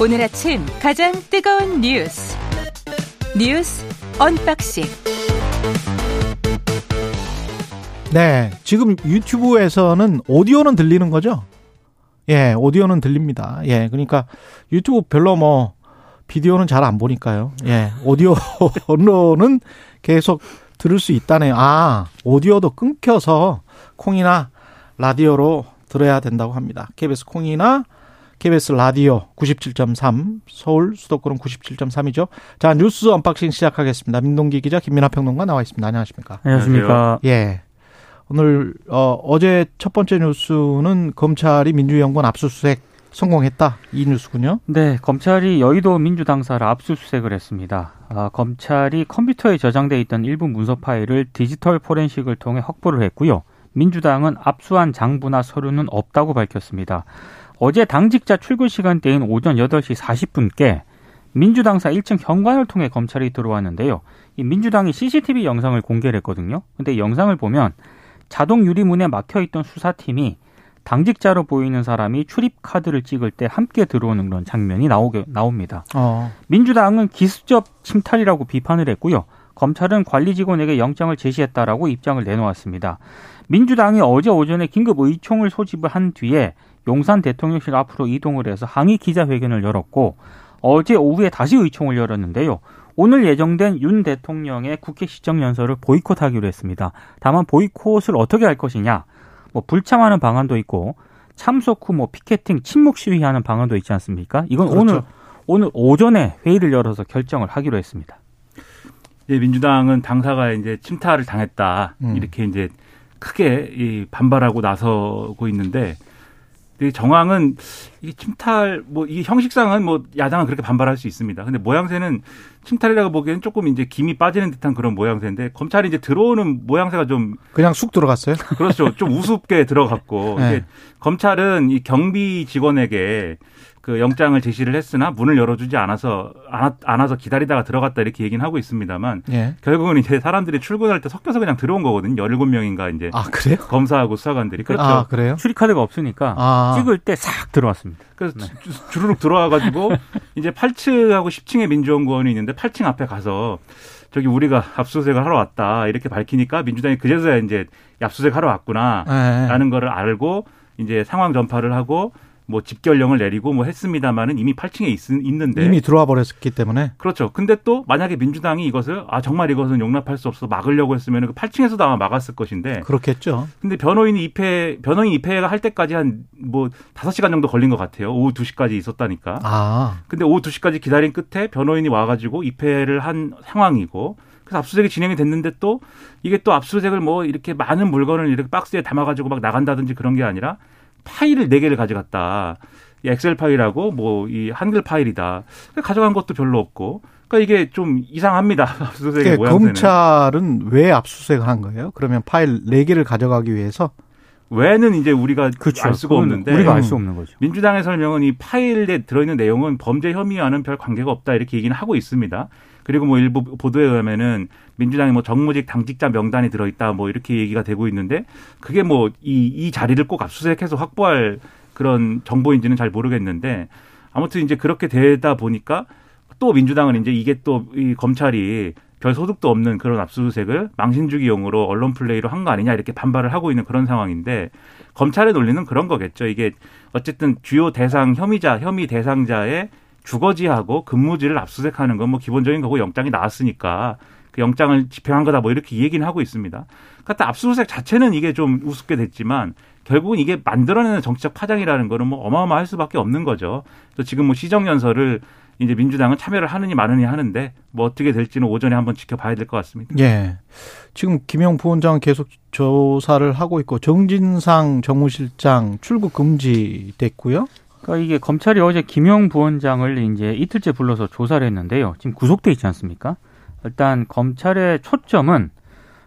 오늘 아침 가장 뜨거운 뉴스 뉴스 unboxing 네, 지금 유튜브에서는 오디오는 들리는 거죠? 예, 오디오는 들립니다. 예, 그러니까 유튜브 별로 뭐 비디오는 잘 안 보니까요. 예, 오디오로는 계속 들을 수 있다네요. 아, 오디오도 끊겨서 콩이나 라디오로 들어야 된다고 합니다. KBS 콩이나 KBS 라디오 97.3 서울 수도권은 97.3이죠. 자 뉴스 unboxing 시작하겠습니다. 민동기 기자 김민하 평론가 나와 있습니다. 안녕하십니까? 안녕하십니까? 예. 오늘 어, 어제 첫 번째 뉴스는 검찰이 민주연구원 압수수색 성공했다 이 뉴스군요. 네, 검찰이 여의도 민주당사를 압수수색을 했습니다. 아, 검찰이 컴퓨터에 저장돼 있던 일부 문서 파일을 디지털 포렌식을 통해 확보를 했고요. 민주당은 압수한 장부나 서류는 없다고 밝혔습니다. 어제 당직자 출근 시간대인 오전 8시 40분께 민주당사 1층 현관을 통해 검찰이 들어왔는데요. 이 민주당이 CCTV 영상을 공개를 했거든요. 근데 영상을 보면 자동 유리문에 막혀 있던 수사팀이 당직자로 보이는 사람이 출입 카드를 찍을 때 함께 들어오는 그런 장면이 나오게 나옵니다. 어. 민주당은 기습적 침탈이라고 비판을 했고요. 검찰은 관리 직원에게 영장을 제시했다라고 입장을 내놓았습니다. 민주당이 어제 오전에 긴급 의총을 소집을 한 뒤에 용산 대통령실 앞으로 이동을 해서 항의 기자회견을 열었고 어제 오후에 다시 의총을 열었는데요. 오늘 예정된 윤 대통령의 국회 시정연설을 보이콧하기로 했습니다. 다만 보이콧을 어떻게 할 것이냐, 뭐 불참하는 방안도 있고 참석 후 뭐 피켓팅, 침묵 시위하는 방안도 있지 않습니까? 이건 그렇죠. 오늘 오늘 오전에 회의를 열어서 결정을 하기로 했습니다. 예, 민주당은 당사가 이제 침탈을 당했다 음. 이렇게 이제 크게 이 반발하고 나서고 있는데 정황은 이 침탈 뭐 이 형식상은 뭐 야당은 그렇게 반발할 수 있습니다. 근데 모양새는 침탈이라고 보기에는 조금 이제 김이 빠지는 듯한 그런 모양새인데 검찰이 이제 들어오는 모양새가 좀 그냥 쑥 들어갔어요? 그렇죠. 좀 우습게 들어갔고 네. 검찰은 이 경비 직원에게 그 영장을 제시를 했으나 문을 열어주지 않아서 안아서 기다리다가 들어갔다 이렇게 얘기는 하고 있습니다만 예. 결국은 이제 사람들이 출근할 때 섞여서 그냥 들어온 거거든요. 17명인가 이제 아, 그래요? 검사하고 수사관들이 그렇죠. 아, 그래요? 출입카드가 없으니까 아. 찍을 때 싹 들어왔습니다. 그래서 네. 주르륵 들어와 가지고 이제 8층하고 10층에 민주연구원이 있는데 8층 앞에 가서 저기 우리가 압수수색을 하러 왔다 이렇게 밝히니까 민주당이 그제서야 이제 압수수색 하러 왔구나라는 네. 거를 알고 이제 상황 전파를 하고 뭐 집결령을 내리고 뭐 했습니다마는 이미 8층에 있, 있는데 이미 들어와 버렸기 때문에 그렇죠. 근데 또 만약에 민주당이 이것을 아 정말 이것은 용납할 수 없어 막으려고 했으면 그 8층에서도 아마 막았을 것인데 그렇겠죠. 근데 변호인이 입회 변호인 입회가 할 때까지 한 뭐 5시간 정도 걸린 것 같아요. 오후 2시까지 있었다니까. 아. 근데 오후 2시까지 기다린 끝에 변호인이 와 가지고 입회를 한 상황이고 그래서 압수수색이 진행이 됐는데 또 이게 또 압수수색을 뭐 이렇게 많은 물건을 이렇게 박스에 담아가지고 막 나간다든지 그런 게 아니라 파일을 네 개를 가져갔다. 이 엑셀 파일하고 뭐 이 한글 파일이다. 가져간 것도 별로 없고. 그러니까 이게 좀 이상합니다. 압수수색의 그러니까 검찰은 왜 압수수색을 한 거예요? 그러면 파일 네 개를 가져가기 위해서 왜는 이제 우리가 그렇죠. 알 수가 없는데 우리가 알 수 없는 거죠. 민주당의 설명은 이 파일에 들어있는 내용은 범죄 혐의와는 별 관계가 없다 이렇게 얘기는 하고 있습니다. 그리고 뭐 일부 보도에 의하면은 민주당이 뭐 정무직 당직자 명단이 들어있다 뭐 이렇게 얘기가 되고 있는데 그게 뭐 이 이 자리를 꼭 압수수색해서 확보할 그런 정보인지는 잘 모르겠는데 아무튼 이제 그렇게 되다 보니까 또 민주당은 이제 이게 또 이 검찰이 별 소득도 없는 그런 압수수색을 망신주기용으로 언론 플레이로 한 거 아니냐 이렇게 반발을 하고 있는 그런 상황인데 검찰의 논리는 그런 거겠죠. 이게 어쨌든 주요 대상 혐의자 혐의 대상자의 주거지하고 근무지를 압수수색하는 건 뭐 기본적인 거고 영장이 나왔으니까 그 영장을 집행한 거다 뭐 이렇게 얘기는 하고 있습니다. 그러니까 압수수색 자체는 이게 좀 우습게 됐지만 결국은 이게 만들어내는 정치적 파장이라는 거는 뭐 어마어마할 수밖에 없는 거죠. 그래서 지금 뭐 시정연설을 이제 민주당은 참여를 하느니 마느니 하는데 뭐 어떻게 될지는 오전에 한번 지켜봐야 될 것 같습니다. 예. 지금 김영 부원장은 계속 조사를 하고 있고 정진상 정무실장 출국 금지 됐고요. 그러니까 이게 검찰이 어제 김용 부원장을 이제 이틀째 불러서 조사를 했는데요. 지금 구속돼 있지 않습니까? 일단 검찰의 초점은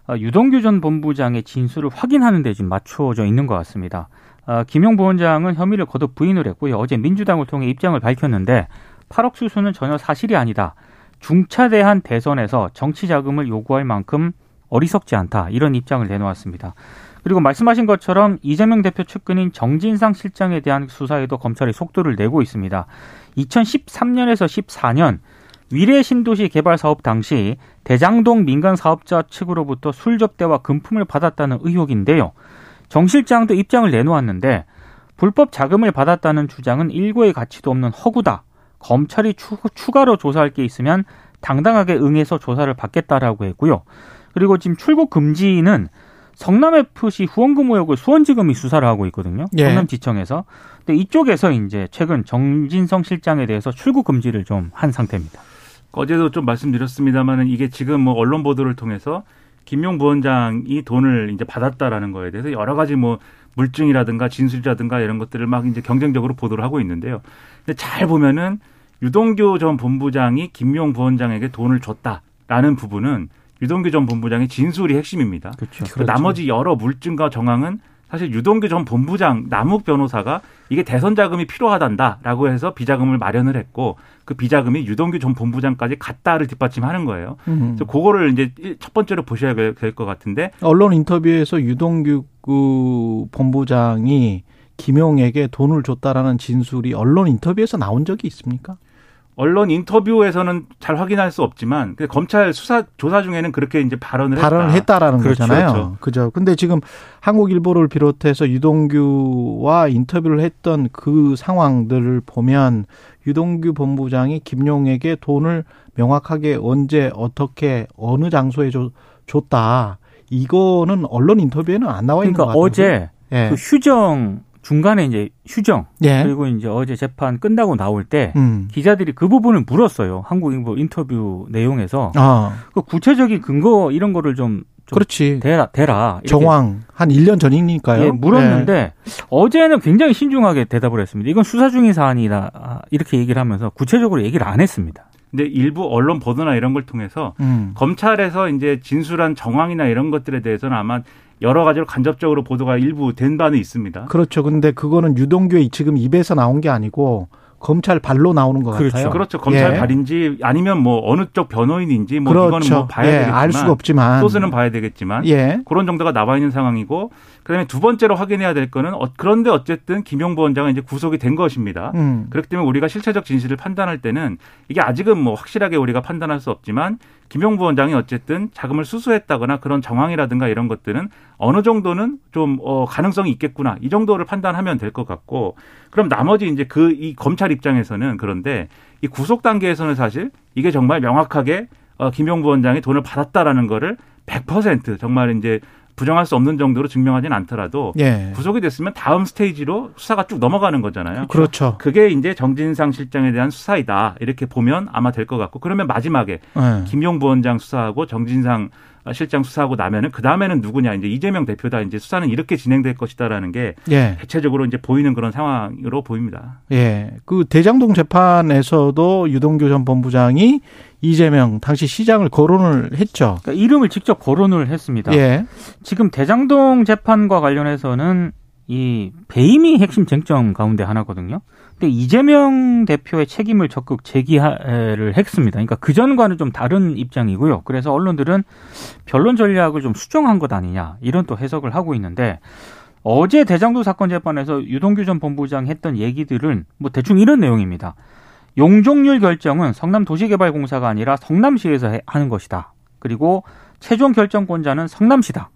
어, 유동규 전 본부장의 진술을 확인하는 데 지금 맞춰져 있는 것 같습니다. 어, 김용 부원장은 혐의를 거듭 부인을 했고요. 어제 민주당을 통해 입장을 밝혔는데 8억 수수는 전혀 사실이 아니다. 중차대한 대선에서 정치 자금을 요구할 만큼 어리석지 않다. 이런 입장을 내놓았습니다. 그리고 말씀하신 것처럼 이재명 대표 측근인 정진상 실장에 대한 수사에도 검찰이 속도를 내고 있습니다. 2013년에서 14년 위례 신도시 개발 사업 당시 대장동 민간 사업자 측으로부터 술 접대와 금품을 받았다는 의혹인데요. 정 실장도 입장을 내놓았는데 불법 자금을 받았다는 주장은 일고의 가치도 없는 허구다. 검찰이 추, 추가로 조사할 게 있으면 당당하게 응해서 조사를 받겠다라고 했고요. 그리고 지금 출국 금지는 성남FC 후원금 의혹을 수원지검이 수사를 하고 있거든요. 예. 성남지청에서. 근데 이쪽에서 이제 최근 정진성 실장에 대해서 출국 금지를 좀 한 상태입니다. 어제도 좀 말씀드렸습니다만은 이게 지금 뭐 언론 보도를 통해서 김용 부원장이 돈을 이제 받았다라는 거에 대해서 여러 가지 뭐 물증이라든가 진술이라든가 이런 것들을 막 이제 경쟁적으로 보도를 하고 있는데요. 근데 잘 보면은 유동규 전 본부장이 김용 부원장에게 돈을 줬다라는 부분은 유동규 전 본부장의 진술이 핵심입니다. 그렇죠. 그 나머지 여러 물증과 정황은 사실 유동규 전 본부장 남욱 변호사가 이게 대선 자금이 필요하단다라고 해서 비자금을 마련을 했고 그 비자금이 유동규 전 본부장까지 갔다를 뒷받침하는 거예요. 음. 그래서 그거를 이제 첫 번째로 보셔야 될 것 같은데 언론 인터뷰에서 유동규 그 본부장이 김용에게 돈을 줬다라는 진술이 언론 인터뷰에서 나온 적이 있습니까? 언론 인터뷰에서는 잘 확인할 수 없지만 검찰 수사 조사 중에는 그렇게 이제 발언을 발언을 했다. 했다 라는 그렇죠, 거잖아요. 그렇죠. 그죠. 근데 지금 한국일보를 비롯해서 유동규와 인터뷰를 했던 그 상황들을 보면 유동규 본부장이 김용에게 돈을 명확하게 언제 어떻게 어느 장소에 줘, 줬다. 이거는 언론 인터뷰에는 안 나와 있는 그러니까 것 같아요. 어제 예. 그 휴정 중간에 이제 휴정 예. 그리고 이제 어제 재판 끝나고 나올 때 음. 기자들이 그 부분을 물었어요. 한국인보 인터뷰 내용에서 아. 그 구체적인 근거 이런 거를 좀, 좀 그렇지 대라 대라 정황 한 1년 전이니까요. 예, 물었는데 예. 어제는 굉장히 신중하게 대답을 했습니다. 이건 수사 중인 사안이다 이렇게 얘기를 하면서 구체적으로 얘기를 안 했습니다. 근데 일부 언론 보도나 이런 걸 통해서 음. 검찰에서 이제 진술한 정황이나 이런 것들에 대해서는 아마 여러 가지로 간접적으로 보도가 일부 된 바는 있습니다. 그렇죠. 근데 그거는 유동규의 지금 입에서 나온 게 아니고 검찰 발로 나오는 것 그렇죠. 같아요. 그렇죠. 검찰 예. 발인지 아니면 뭐 어느 쪽 변호인인지 뭐 그렇죠. 이거는 뭐 봐야 예. 되겠지만 알 수가 없지만 소스는 봐야 되겠지만 예. 그런 정도가 나와 있는 상황이고 그다음에 두 번째로 확인해야 될 거는 어, 그런데 어쨌든 김용부 원장은 이제 구속이 된 것입니다. 음. 그렇기 때문에 우리가 실체적 진실을 판단할 때는 이게 아직은 뭐 확실하게 우리가 판단할 수 없지만 김용부 원장이 어쨌든 자금을 수수했다거나 그런 정황이라든가 이런 것들은 어느 정도는 좀 어, 가능성이 있겠구나. 이 정도를 판단하면 될 것 같고 그럼 나머지 이제 그 이 검찰 입장에서는 그런데 이 구속 단계에서는 사실 이게 정말 명확하게 어, 김용부 원장이 돈을 받았다라는 거를 100% 정말 이제 부정할 수 없는 정도로 증명하지는 않더라도 예. 구속이 됐으면 다음 스테이지로 수사가 쭉 넘어가는 거잖아요. 그렇죠. 그게 이제 정진상 실장에 대한 수사이다 이렇게 보면 아마 될 것 같고 그러면 마지막에 예. 김용 부원장 수사하고 정진상 실장 수사하고 나면은 그 다음에는 누구냐 이제 이재명 대표다 이제 수사는 이렇게 진행될 것이다라는 게 예. 대체적으로 이제 보이는 그런 상황으로 보입니다. 예, 그 대장동 재판에서도 유동규 전 본부장이 이재명 당시 시장을 거론을 했죠. 그러니까 이름을 직접 거론을 했습니다. 예. 지금 대장동 재판과 관련해서는 이 배임이 핵심 쟁점 가운데 하나거든요. 근데 이재명 대표의 책임을 적극 제기를 했습니다. 그러니까 그 전과는 좀 다른 입장이고요. 그래서 언론들은 변론 전략을 좀 수정한 것 아니냐 이런 또 해석을 하고 있는데 어제 대장도 사건 재판에서 유동규 전 본부장 했던 얘기들은 뭐 대충 이런 내용입니다. 용적률 결정은 성남도시개발공사가 아니라 성남시에서 하는 것이다. 그리고 최종 결정권자는 성남시다.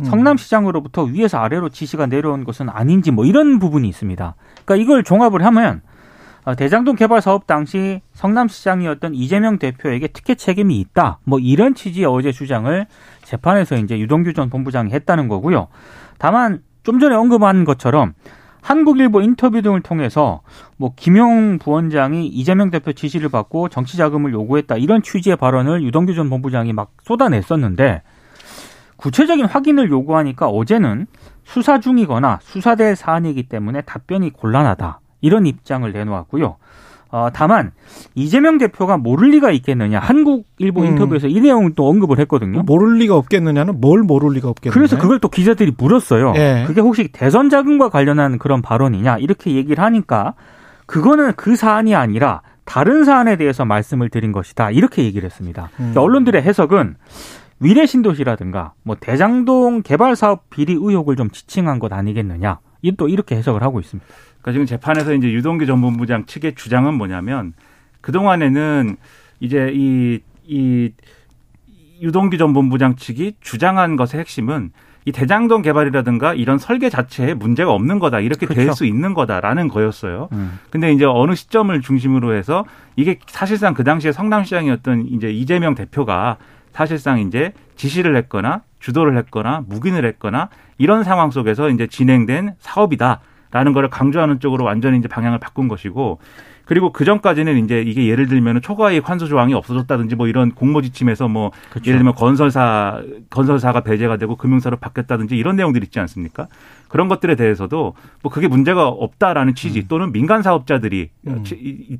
음. 성남시장으로부터 위에서 아래로 지시가 내려온 것은 아닌지 뭐 이런 부분이 있습니다. 그러니까 이걸 종합을 하면 어, 대장동 개발 사업 당시 성남시장이었던 이재명 대표에게 특혜 책임이 있다. 뭐 이런 취지의 어제 주장을 재판에서 이제 유동규 전 본부장이 했다는 거고요. 다만 좀 전에 언급한 것처럼 한국일보 인터뷰 등을 통해서 뭐 김용 부원장이 이재명 대표 지시를 받고 정치 자금을 요구했다 이런 취지의 발언을 유동규 전 본부장이 막 쏟아냈었는데 구체적인 확인을 요구하니까 어제는 수사 중이거나 수사될 사안이기 때문에 답변이 곤란하다 이런 입장을 내놓았고요. 어, 다만 이재명 대표가 모를 리가 있겠느냐 한국일보 음. 인터뷰에서 이 내용을 또 언급을 했거든요. 모를 리가 없겠느냐는 뭘 모를 리가 없겠느냐. 그래서 그걸 또 기자들이 물었어요. 예. 그게 혹시 대선 자금과 관련한 그런 발언이냐 이렇게 얘기를 하니까 그거는 그 사안이 아니라 다른 사안에 대해서 말씀을 드린 것이다 이렇게 얘기를 했습니다. 음. 언론들의 해석은 위례 신도시라든가 뭐 대장동 개발 사업 비리 의혹을 좀 지칭한 것 아니겠느냐. 또 이렇게 해석을 하고 있습니다. 그러니까 지금 재판에서 이제 유동규 전 본부장 측의 주장은 뭐냐면 그 동안에는 이제 이, 이 유동규 전 본부장 측이 주장한 것의 핵심은 이 대장동 개발이라든가 이런 설계 자체에 문제가 없는 거다 이렇게 그렇죠. 될수 있는 거다라는 거였어요. 음. 근데 이제 어느 시점을 중심으로 해서 이게 사실상 그 당시에 성남시장이었던 이제 이재명 대표가 사실상 이제 지시를 했거나 주도를 했거나 묵인을 했거나 이런 상황 속에서 이제 진행된 사업이다라는 거를 강조하는 쪽으로 완전히 이제 방향을 바꾼 것이고 그리고 그 전까지는 이제 이게 예를 들면 초과이익 환수 조항이 없어졌다든지 뭐 이런 공모 지침에서 뭐 그렇죠. 예를 들면 건설사 건설사가 배제가 되고 금융사로 바뀌었다든지 이런 내용들이 있지 않습니까? 그런 것들에 대해서도 뭐 그게 문제가 없다라는 취지 음. 또는 민간 사업자들이 음.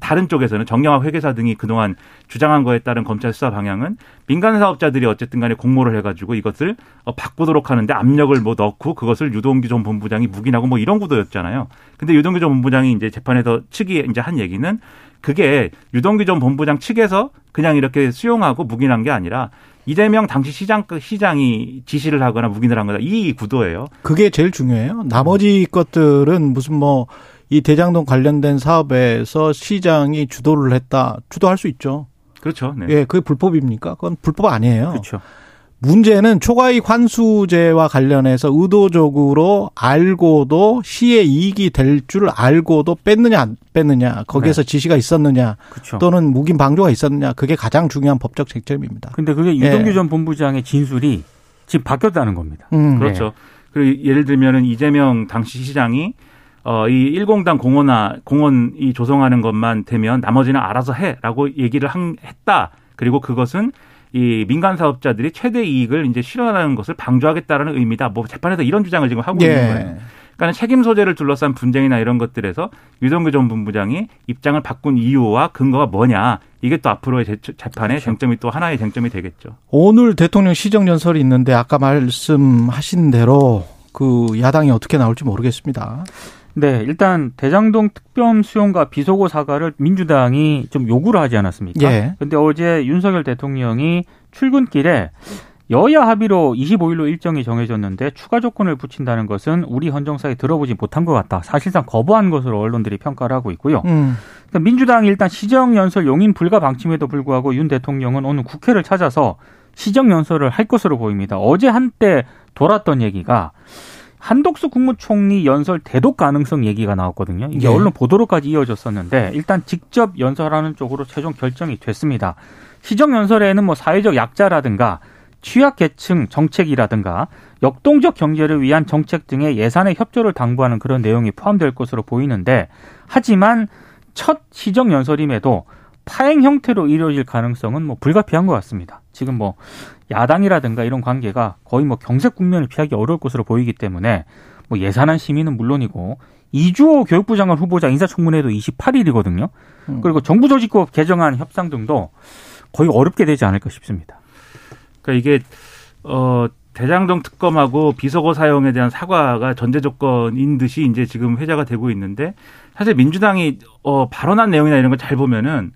다른 쪽에서는 정영학 회계사 등이 그동안 주장한 거에 따른 검찰 수사 방향은 민간 사업자들이 어쨌든 간에 공모를 해가지고 이것을 어, 바꾸도록 하는데 압력을 뭐 넣고 그것을 유동규 전 본부장이 묵인하고 뭐 이런 구도였잖아요. 근데 유동규 전 본부장이 이제 재판에서 측이 이제 한 얘기는 그게 유동규 전 본부장 측에서 그냥 이렇게 수용하고 묵인한 게 아니라 이재명 당시 시장 시장이 지시를 하거나 묵인을 한 거다 이 구도예요. 그게 제일 중요해요. 나머지 것들은 무슨 뭐 이 대장동 관련된 사업에서 시장이 주도를 했다 주도할 수 있죠. 그렇죠. 네. 예, 그게 불법입니까? 그건 불법 아니에요. 그렇죠. 문제는 초과이익 환수제와 관련해서 의도적으로 알고도 시의 이익이 될 줄 알고도 뺐느냐 안 뺐느냐 거기에서 네. 지시가 있었느냐 그렇죠. 또는 묵인 방조가 있었느냐 그게 가장 중요한 법적 쟁점입니다. 근데 그게 유동규 예. 전 본부장의 진술이 지금 바뀌었다는 겁니다. 음. 그렇죠. 네. 그리고 예를 들면은 이재명 당시 시장이 어, 이 일공단 공원화, 공원이 조성하는 것만 되면 나머지는 알아서 해라고 얘기를 한, 했다. 그리고 그것은 이 민간 사업자들이 최대 이익을 이제 실현하는 것을 방조하겠다라는 의미다. 뭐 재판에서 이런 주장을 지금 하고 예. 있는 거예요. 그러니까 책임 소재를 둘러싼 분쟁이나 이런 것들에서 유동규 전 본부장이 입장을 바꾼 이유와 근거가 뭐냐 이게 또 앞으로의 재판의 그렇죠. 쟁점이 또 하나의 쟁점이 되겠죠. 오늘 대통령 시정 연설이 있는데 아까 말씀하신 대로 그 야당이 어떻게 나올지 모르겠습니다. 네, 일단 대장동 특별 수용과 비속어 사과를 민주당이 좀 요구를 하지 않았습니까? 예. 근데 어제 윤석열 대통령이 출근길에 여야 합의로 25일로 일정이 정해졌는데 추가 조건을 붙인다는 것은 우리 헌정사에 들어보지 못한 것 같다. 사실상 거부한 것으로 언론들이 평가를 하고 있고요. 음. 그러니까 민주당이 일단 시정연설 용인 불가 방침에도 불구하고 윤 대통령은 오늘 국회를 찾아서 시정연설을 할 것으로 보입니다. 어제 한때 돌았던 얘기가 한독수 국무총리 연설 대독 가능성 얘기가 나왔거든요. 이게 네. 언론 보도로까지 이어졌었는데 일단 직접 연설하는 쪽으로 최종 결정이 됐습니다. 시정 연설에는 뭐 사회적 약자라든가 취약계층 정책이라든가 역동적 경제를 위한 정책 등의 예산의 협조를 당부하는 그런 내용이 포함될 것으로 보이는데 하지만 첫 시정 연설임에도 파행 형태로 이루어질 가능성은 뭐 불가피한 것 같습니다. 지금 뭐 야당이라든가 이런 관계가 거의 뭐 경색 국면을 피하기 어려울 것으로 보이기 때문에 뭐 예산안 심의는 물론이고 이주호 교육부 장관 후보자 인사청문회도 28일이거든요. 음. 그리고 정부 조직법 개정안 협상 등도 거의 어렵게 되지 않을까 싶습니다. 그러니까 이게 어 대장동 특검하고 비서거 사용에 대한 사과가 전제 조건인 듯이 이제 지금 회자가 되고 있는데 사실 민주당이 어 발언한 내용이나 이런 걸 잘 보면은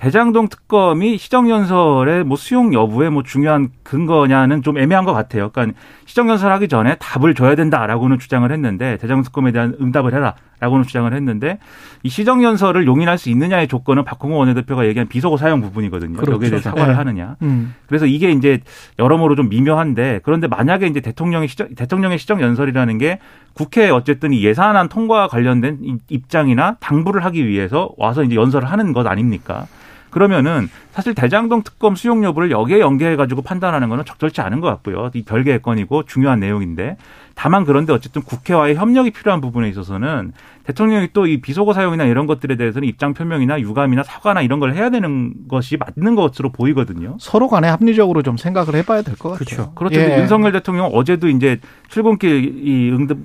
대장동 특검이 시정연설의 뭐 수용 여부에 뭐 중요한 근거냐는 좀 애매한 것 같아요. 그러니까 시정연설 하기 전에 답을 줘야 된다라고는 주장을 했는데 대장동 특검에 대한 응답을 해라라고는 주장을 했는데 이 시정연설을 용인할 수 있느냐의 조건은 박홍호 원내대표가 얘기한 비속어 사용 부분이거든요. 그렇죠. 여기에 대해 사과를 네. 하느냐. 음. 그래서 이게 이제 여러모로 좀 미묘한데 그런데 만약에 이제 대통령의 시정 대통령의 시정연설이라는 게 국회에 어쨌든 이 예산안 통과와 관련된 입장이나 당부를 하기 위해서 와서 이제 연설을 하는 것 아닙니까? 그러면은 사실 대장동 특검 수용 여부를 여기에 연계해 가지고 판단하는 거는 적절치 않은 것 같고요. 이 별개의 건이고 중요한 내용인데 다만 그런데 어쨌든 국회와의 협력이 필요한 부분에 있어서는 대통령이 또 이 비속어 사용이나 이런 것들에 대해서는 입장 표명이나 유감이나 사과나 이런 걸 해야 되는 것이 맞는 것으로 보이거든요. 서로 간에 합리적으로 좀 생각을 해봐야 될 것 같아요. 그렇죠. 그렇죠. 예. 윤석열 대통령 어제도 이제 출근길 이 응답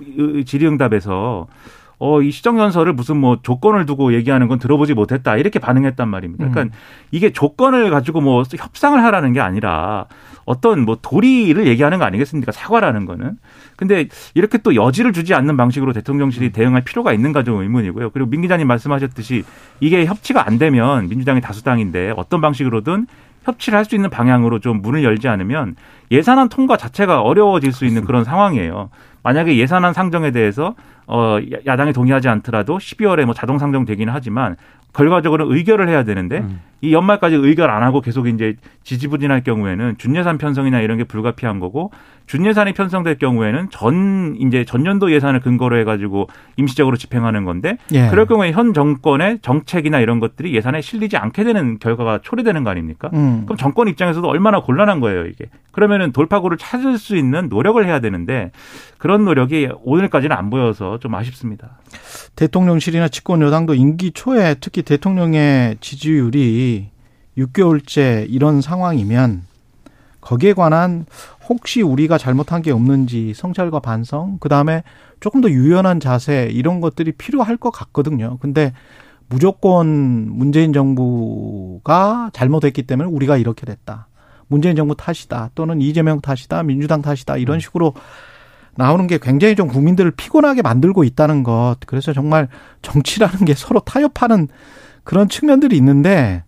질의응답에서 어, 이 시정연설을 무슨 뭐 조건을 두고 얘기하는 건 들어보지 못했다. 이렇게 반응했단 말입니다. 그러니까 음. 이게 조건을 가지고 뭐 협상을 하라는 게 아니라 어떤 뭐 도리를 얘기하는 거 아니겠습니까? 사과라는 거는. 근데 이렇게 또 여지를 주지 않는 방식으로 대통령실이 음. 대응할 필요가 있는가 좀 의문이고요. 그리고 민 기자님 말씀하셨듯이 이게 협치가 안 되면 민주당이 다수당인데 어떤 방식으로든 협치를 할 수 있는 방향으로 좀 문을 열지 않으면 예산안 통과 자체가 어려워질 수 있는 그런 상황이에요. 만약에 예산안 상정에 대해서 어 야당이 동의하지 않더라도 12월에 뭐 자동 상정되기는 하지만 결과적으로 의결을 해야 되는데 음. 이 연말까지 의결 안 하고 계속 이제 지지부진할 경우에는 준예산 편성이나 이런 게 불가피한 거고 준예산이 편성될 경우에는 전 이제 전년도 예산을 근거로 해가지고 임시적으로 집행하는 건데 예. 그럴 경우에 현 정권의 정책이나 이런 것들이 예산에 실리지 않게 되는 결과가 초래되는 거 아닙니까? 음. 그럼 정권 입장에서도 얼마나 곤란한 거예요 이게. 그러면은 돌파구를 찾을 수 있는 노력을 해야 되는데 그런 노력이 오늘까지는 안 보여서 좀 아쉽습니다. 대통령실이나 집권 여당도 임기 초에 특히 대통령의 지지율이 6개월째 이런 상황이면 거기에 관한 혹시 우리가 잘못한 게 없는지 성찰과 반성, 그 다음에 조금 더 유연한 자세 이런 것들이 필요할 것 같거든요. 근데 무조건 문재인 정부가 잘못했기 때문에 우리가 이렇게 됐다. 문재인 정부 탓이다. 또는 이재명 탓이다. 민주당 탓이다. 이런 음. 식으로 나오는 게 굉장히 좀 국민들을 피곤하게 만들고 있다는 것. 그래서 정말 정치라는 게 서로 타협하는 그런 측면들이 있는데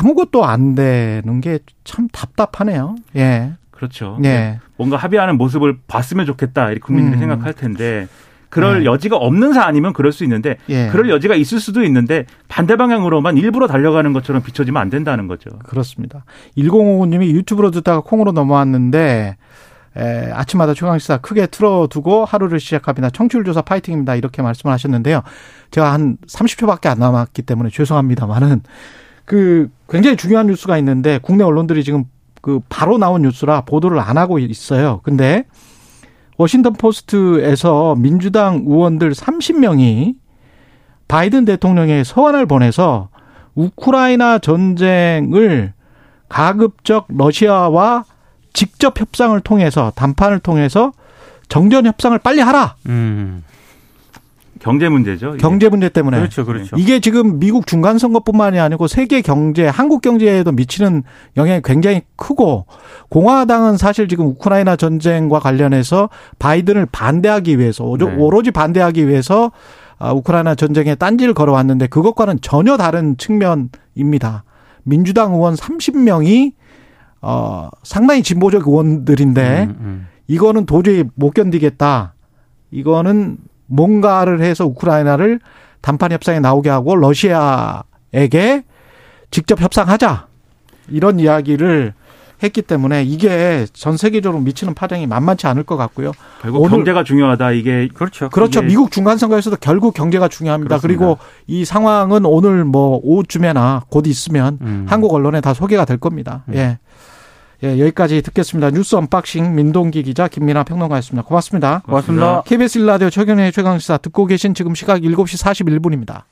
아무것도 안 되는 게 참 답답하네요. 예. 그렇죠. 예. 뭔가 합의하는 모습을 봤으면 좋겠다. 이렇게 국민들이 음. 생각할 텐데 그럴 예. 여지가 없는 사안이면 그럴 수 있는데 예. 그럴 여지가 있을 수도 있는데 반대 방향으로만 일부러 달려가는 것처럼 비춰지면 안 된다는 거죠. 그렇습니다. 1059님이 유튜브로 듣다가 콩으로 넘어왔는데 에, 아침마다 중앙시사 크게 틀어두고 하루를 시작합니다. 청취율 조사 파이팅입니다. 이렇게 말씀을 하셨는데요. 제가 한 30초밖에 안 남았기 때문에 죄송합니다만은 그 굉장히 중요한 뉴스가 있는데 국내 언론들이 지금 그 바로 나온 뉴스라 보도를 안 하고 있어요. 근데 워싱턴 포스트에서 민주당 의원들 30명이 바이든 대통령의 서한을 보내서 우크라이나 전쟁을 가급적 러시아와 직접 협상을 통해서 담판을 통해서 정전 협상을 빨리 하라. 음. 경제 문제죠. 이게. 경제 문제 때문에. 그렇죠, 그렇죠. 이게 지금 미국 중간 선거뿐만이 아니고 세계 경제, 한국 경제에도 미치는 영향이 굉장히 크고 공화당은 사실 지금 우크라이나 전쟁과 관련해서 바이든을 반대하기 위해서 네. 오로지 반대하기 위해서 아, 우크라이나 전쟁에 딴지를 걸어왔는데 그것과는 전혀 다른 측면입니다. 민주당 의원 30명이 어, 상당히 진보적 의원들인데 음, 음. 이거는 도저히 못 견디겠다. 이거는 뭔가를 해서 우크라이나를 단판 협상에 나오게 하고 러시아에게 직접 협상하자. 이런 이야기를 했기 때문에 이게 전 세계적으로 미치는 파장이 만만치 않을 것 같고요. 결국 오늘 경제가 중요하다. 이게 그렇죠. 그렇죠. 이게 미국 중간 선거에서도 결국 경제가 중요합니다. 그렇습니다. 그리고 이 상황은 오늘 뭐 오후쯤에나 곧 있으면 음. 한국 언론에 다 소개가 될 겁니다. 음. 예. 예, 여기까지 듣겠습니다. 뉴스 unboxing 민동기 기자 김민하 평론가였습니다. 고맙습니다. 고맙습니다. KBS 일라디오 최경의 최강시사 듣고 계신 지금 시각 7시 41분입니다.